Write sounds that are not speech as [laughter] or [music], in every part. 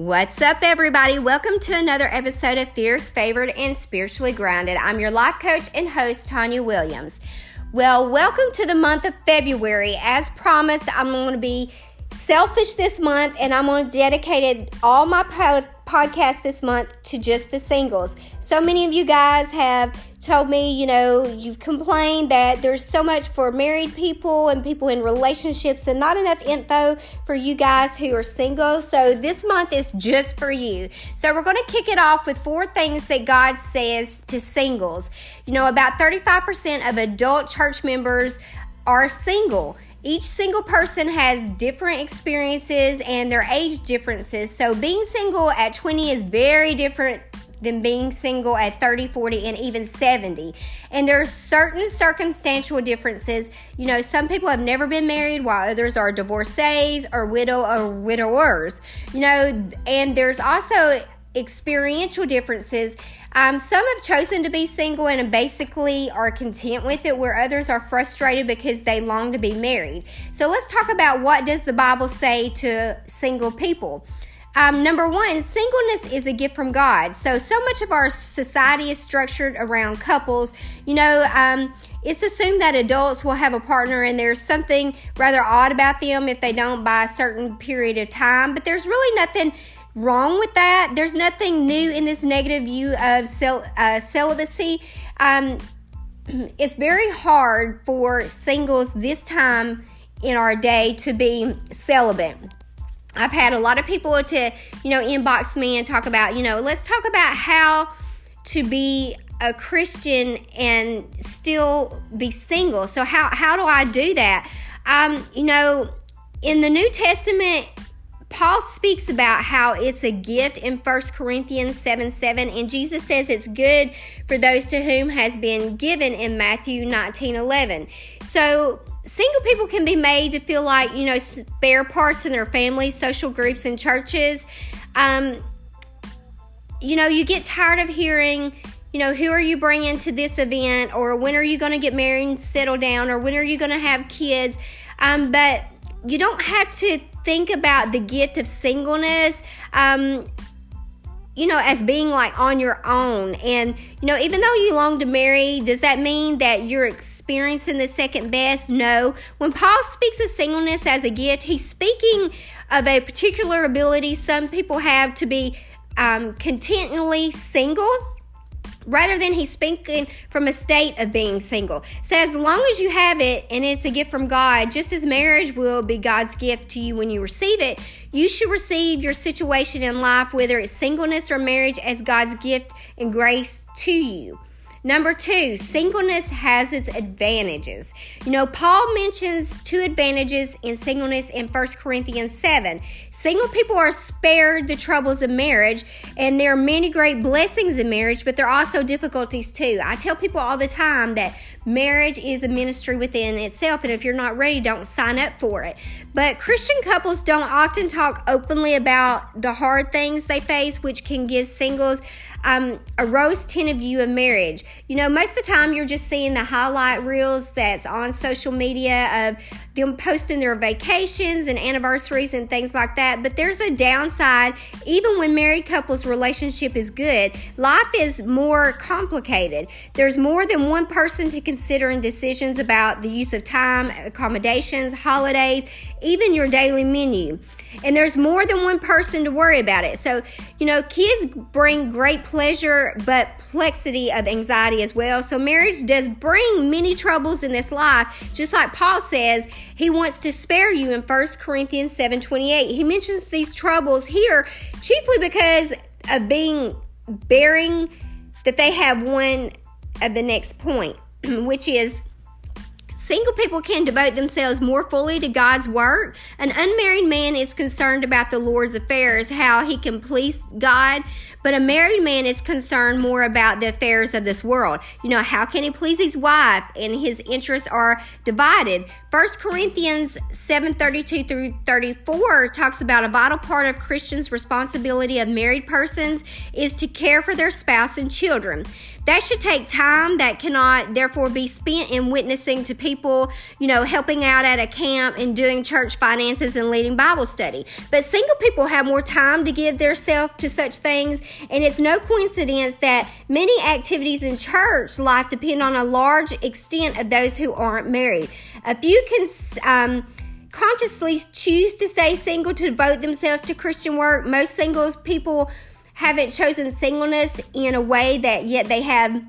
What's up, everybody? Welcome to another episode of Fierce, Favored, and Spiritually Grounded. I'm your life coach and host, Tanya Williams. Well, welcome to the month of February. As promised, I'm going to be selfish this month and I'm going to dedicate all my podcast this month to just the singles. So many of you guys have told me, you know, you've complained that there's so much for married people and people in relationships and not enough info for you guys who are single. So this month is just for you. So we're going to kick it off with four things that God says to singles. You know, about 35% of adult church members are single each single person has different experiences and their age differences. So being single at 20 is very different than being single at 30, 40, and even 70. And there are certain circumstantial differences. You know, some people have never been married while others are divorcees or widow or widowers. You know, and there's also experiential differences. Um, some have chosen to be single and basically are content with it, where others are frustrated because they long to be married. So let's talk about what does the Bible say to single people. Um, number one, singleness is a gift from God. So, so much of our society is structured around couples. You know, um, it's assumed that adults will have a partner and there's something rather odd about them if they don't by a certain period of time, but there's really nothing wrong with that. There's nothing new in this negative view of cel- uh, celibacy. Um, [clears throat] it's very hard for singles this time in our day to be celibate. I've had a lot of people to, you know, inbox me and talk about, you know, let's talk about how to be a Christian and still be single. So how how do I do that? Um, you know, in the New Testament, Paul speaks about how it's a gift in 1 Corinthians 7 7, and Jesus says it's good for those to whom has been given in Matthew 19 11. So, single people can be made to feel like, you know, spare parts in their families, social groups, and churches. Um, you know, you get tired of hearing, you know, who are you bringing to this event, or when are you going to get married and settle down, or when are you going to have kids? Um, but you don't have to think about the gift of singleness um, you know, as being like on your own. And, you know, even though you long to marry, does that mean that you're experiencing the second best? No. When Paul speaks of singleness as a gift, he's speaking of a particular ability some people have to be um, single rather than he's speaking from a state of being single. So as long as you have it and it's a gift from God, just as marriage will be God's gift to you when you receive it, you should receive your situation in life, whether it's singleness or marriage, as God's gift and grace to you. Number two, singleness has its advantages. You know, Paul mentions two advantages in singleness in 1 Corinthians 7. Single people are spared the troubles of marriage, and there are many great blessings in marriage, but there are also difficulties too. I tell people all the time that marriage is a ministry within itself, and if you're not ready, don't sign up for it. But Christian couples don't often talk openly about the hard things they face, which can give singles um, a rose tinted view of marriage. You know, most of the time you're just seeing the highlight reels that's on social media of them posting their vacations and anniversaries and things like that. But there's a downside, even when married couples' relationship is good, life is more complicated. There's more than one person to consider in decisions about the use of time, accommodations, holidays, even your daily menu. And there's more than one person to worry about it. So, you know, kids bring great pleasure, but plexity of anxiety as well. So, marriage does bring many troubles in this life. Just like Paul says, he wants to spare you in 1 Corinthians 7 28. He mentions these troubles here chiefly because of being bearing that they have one of the next point, [clears throat] which is Single people can devote themselves more fully to God's work. An unmarried man is concerned about the Lord's affairs, how he can please God, but a married man is concerned more about the affairs of this world. You know, how can he please his wife? And his interests are divided. First Corinthians 7:32 through 34 talks about a vital part of Christians' responsibility of married persons is to care for their spouse and children. That should take time that cannot therefore be spent in witnessing to people, you know, helping out at a camp and doing church finances and leading Bible study. But single people have more time to give their self to such things, and it's no coincidence that many activities in church life depend on a large extent of those who aren't married. A few can um, consciously choose to stay single to devote themselves to Christian work. Most singles people haven't chosen singleness in a way that yet they have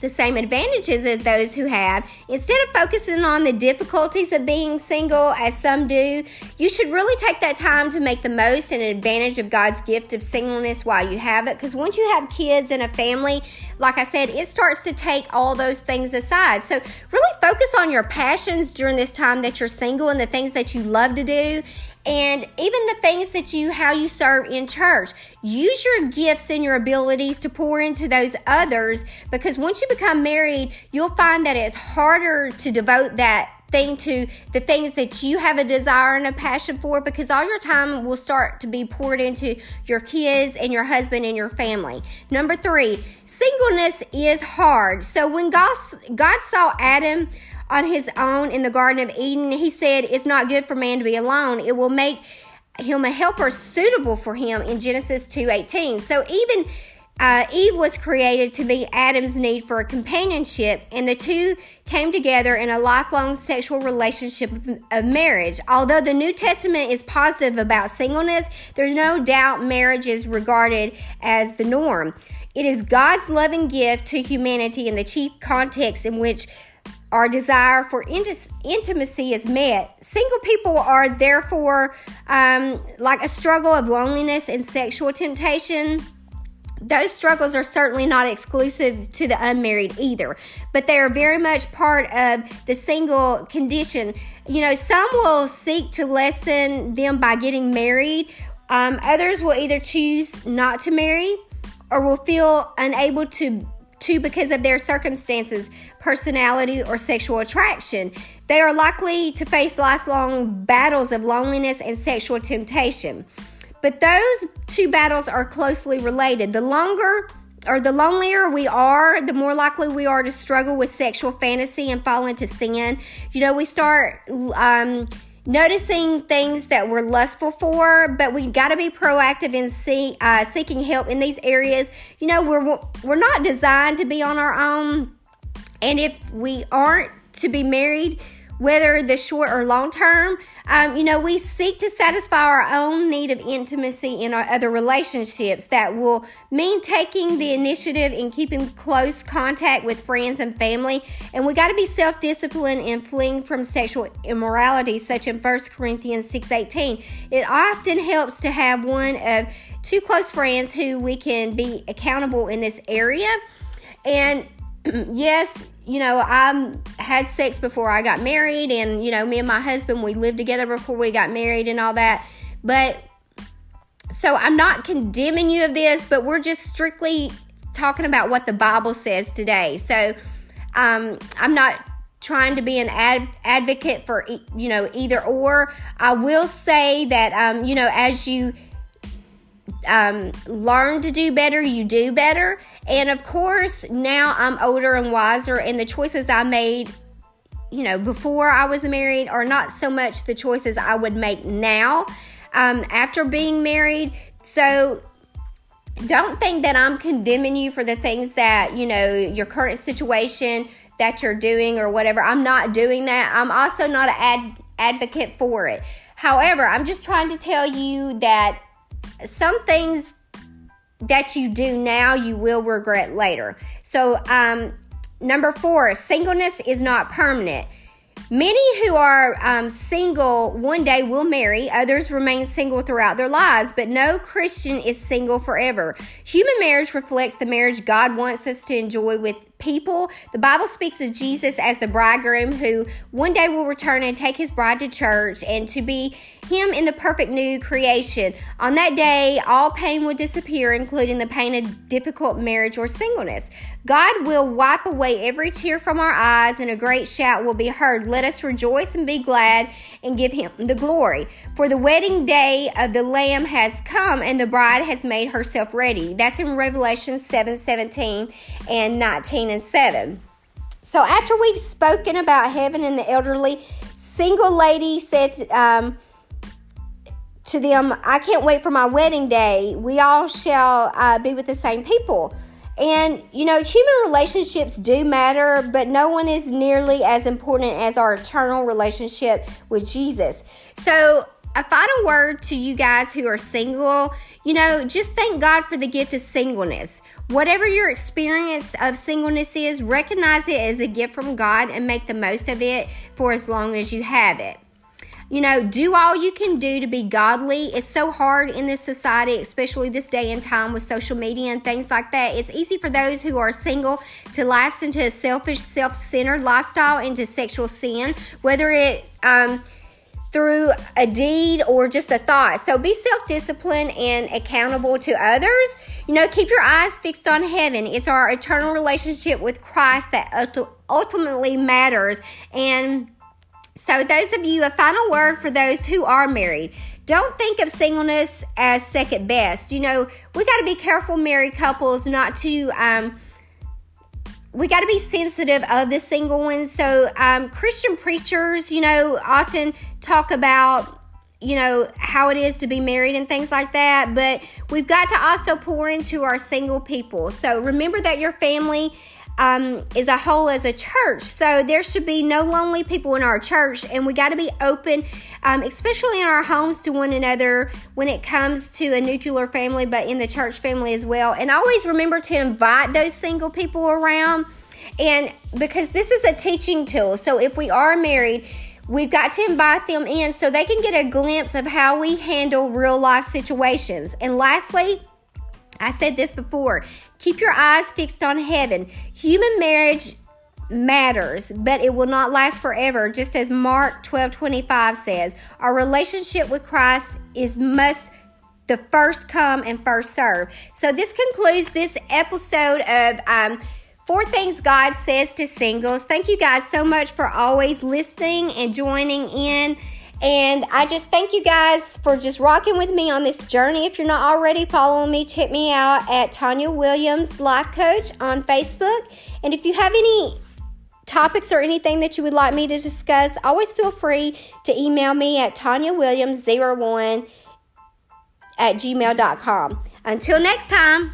the same advantages as those who have. Instead of focusing on the difficulties of being single, as some do, you should really take that time to make the most and advantage of God's gift of singleness while you have it. Because once you have kids and a family, like I said, it starts to take all those things aside. So, really focus on your passions during this time that you're single and the things that you love to do and even the things that you how you serve in church use your gifts and your abilities to pour into those others because once you become married you'll find that it's harder to devote that thing to the things that you have a desire and a passion for because all your time will start to be poured into your kids and your husband and your family. Number 3, singleness is hard. So when God God saw Adam on his own in the Garden of Eden. He said, It's not good for man to be alone. It will make him a helper suitable for him in Genesis 2:18. So even uh, Eve was created to be Adam's need for a companionship, and the two came together in a lifelong sexual relationship of marriage. Although the New Testament is positive about singleness, there's no doubt marriage is regarded as the norm. It is God's loving gift to humanity in the chief context in which our desire for intimacy is met. Single people are therefore um, like a struggle of loneliness and sexual temptation. Those struggles are certainly not exclusive to the unmarried either, but they are very much part of the single condition. You know, some will seek to lessen them by getting married, um, others will either choose not to marry or will feel unable to to because of their circumstances, personality, or sexual attraction. They are likely to face lifelong battles of loneliness and sexual temptation. But those two battles are closely related. The longer or the lonelier we are, the more likely we are to struggle with sexual fantasy and fall into sin. You know, we start um, noticing things that we're lustful for, but we got to be proactive in see, uh, seeking help in these areas. You know, we're we're not designed to be on our own, and if we aren't to be married, whether the short or long term. Um, you know, we seek to satisfy our own need of intimacy in our other relationships that will mean taking the initiative and keeping close contact with friends and family. And we got to be self disciplined and fleeing from sexual immorality, such in 1 Corinthians 6:18. It often helps to have one of two close friends who we can be accountable in this area. And [clears throat] yes, you know, I had sex before I got married, and you know, me and my husband we lived together before we got married and all that. But so I'm not condemning you of this, but we're just strictly talking about what the Bible says today. So um, I'm not trying to be an ad- advocate for you know either or. I will say that um, you know as you um, learn to do better, you do better. And of course, now I'm older and wiser, and the choices I made, you know, before I was married are not so much the choices I would make now um, after being married. So don't think that I'm condemning you for the things that, you know, your current situation that you're doing or whatever. I'm not doing that. I'm also not an ad- advocate for it. However, I'm just trying to tell you that some things that you do now you will regret later. So, um, number four, singleness is not permanent. Many who are um, single one day will marry, others remain single throughout their lives, but no Christian is single forever. Human marriage reflects the marriage God wants us to enjoy with people. The Bible speaks of Jesus as the bridegroom who one day will return and take his bride to church and to be him in the perfect new creation. On that day, all pain will disappear, including the pain of difficult marriage or singleness. God will wipe away every tear from our eyes, and a great shout will be heard. Let us rejoice and be glad and give him the glory. For the wedding day of the Lamb has come, and the bride has made herself ready. That's in Revelation 7 17 and 19 and 7. So, after we've spoken about heaven and the elderly, single lady said um, to them, I can't wait for my wedding day. We all shall uh, be with the same people. And, you know, human relationships do matter, but no one is nearly as important as our eternal relationship with Jesus. So, a final word to you guys who are single, you know, just thank God for the gift of singleness. Whatever your experience of singleness is, recognize it as a gift from God and make the most of it for as long as you have it. You know, do all you can do to be godly. It's so hard in this society, especially this day and time with social media and things like that. It's easy for those who are single to lapse into a selfish, self centered lifestyle, into sexual sin, whether it, um, through a deed or just a thought. So be self disciplined and accountable to others. You know, keep your eyes fixed on heaven. It's our eternal relationship with Christ that ultimately matters. And so, those of you, a final word for those who are married. Don't think of singleness as second best. You know, we got to be careful, married couples, not to um, we got to be sensitive of the single ones. So, um, Christian preachers, you know, often talk about, you know, how it is to be married and things like that. But we've got to also pour into our single people. So, remember that your family um, is a whole as a church. So there should be no lonely people in our church, and we got to be open, um, especially in our homes, to one another when it comes to a nuclear family, but in the church family as well. And always remember to invite those single people around, and because this is a teaching tool. So if we are married, We've got to invite them in so they can get a glimpse of how we handle real life situations. And lastly, I said this before keep your eyes fixed on heaven. Human marriage matters, but it will not last forever, just as Mark 12 25 says. Our relationship with Christ is must the first come and first serve. So, this concludes this episode of um, Four Things God Says to Singles. Thank you guys so much for always listening and joining in. And I just thank you guys for just rocking with me on this journey. If you're not already following me, check me out at Tanya Williams Life Coach on Facebook. And if you have any topics or anything that you would like me to discuss, always feel free to email me at TanyaWilliams01 at gmail.com. Until next time.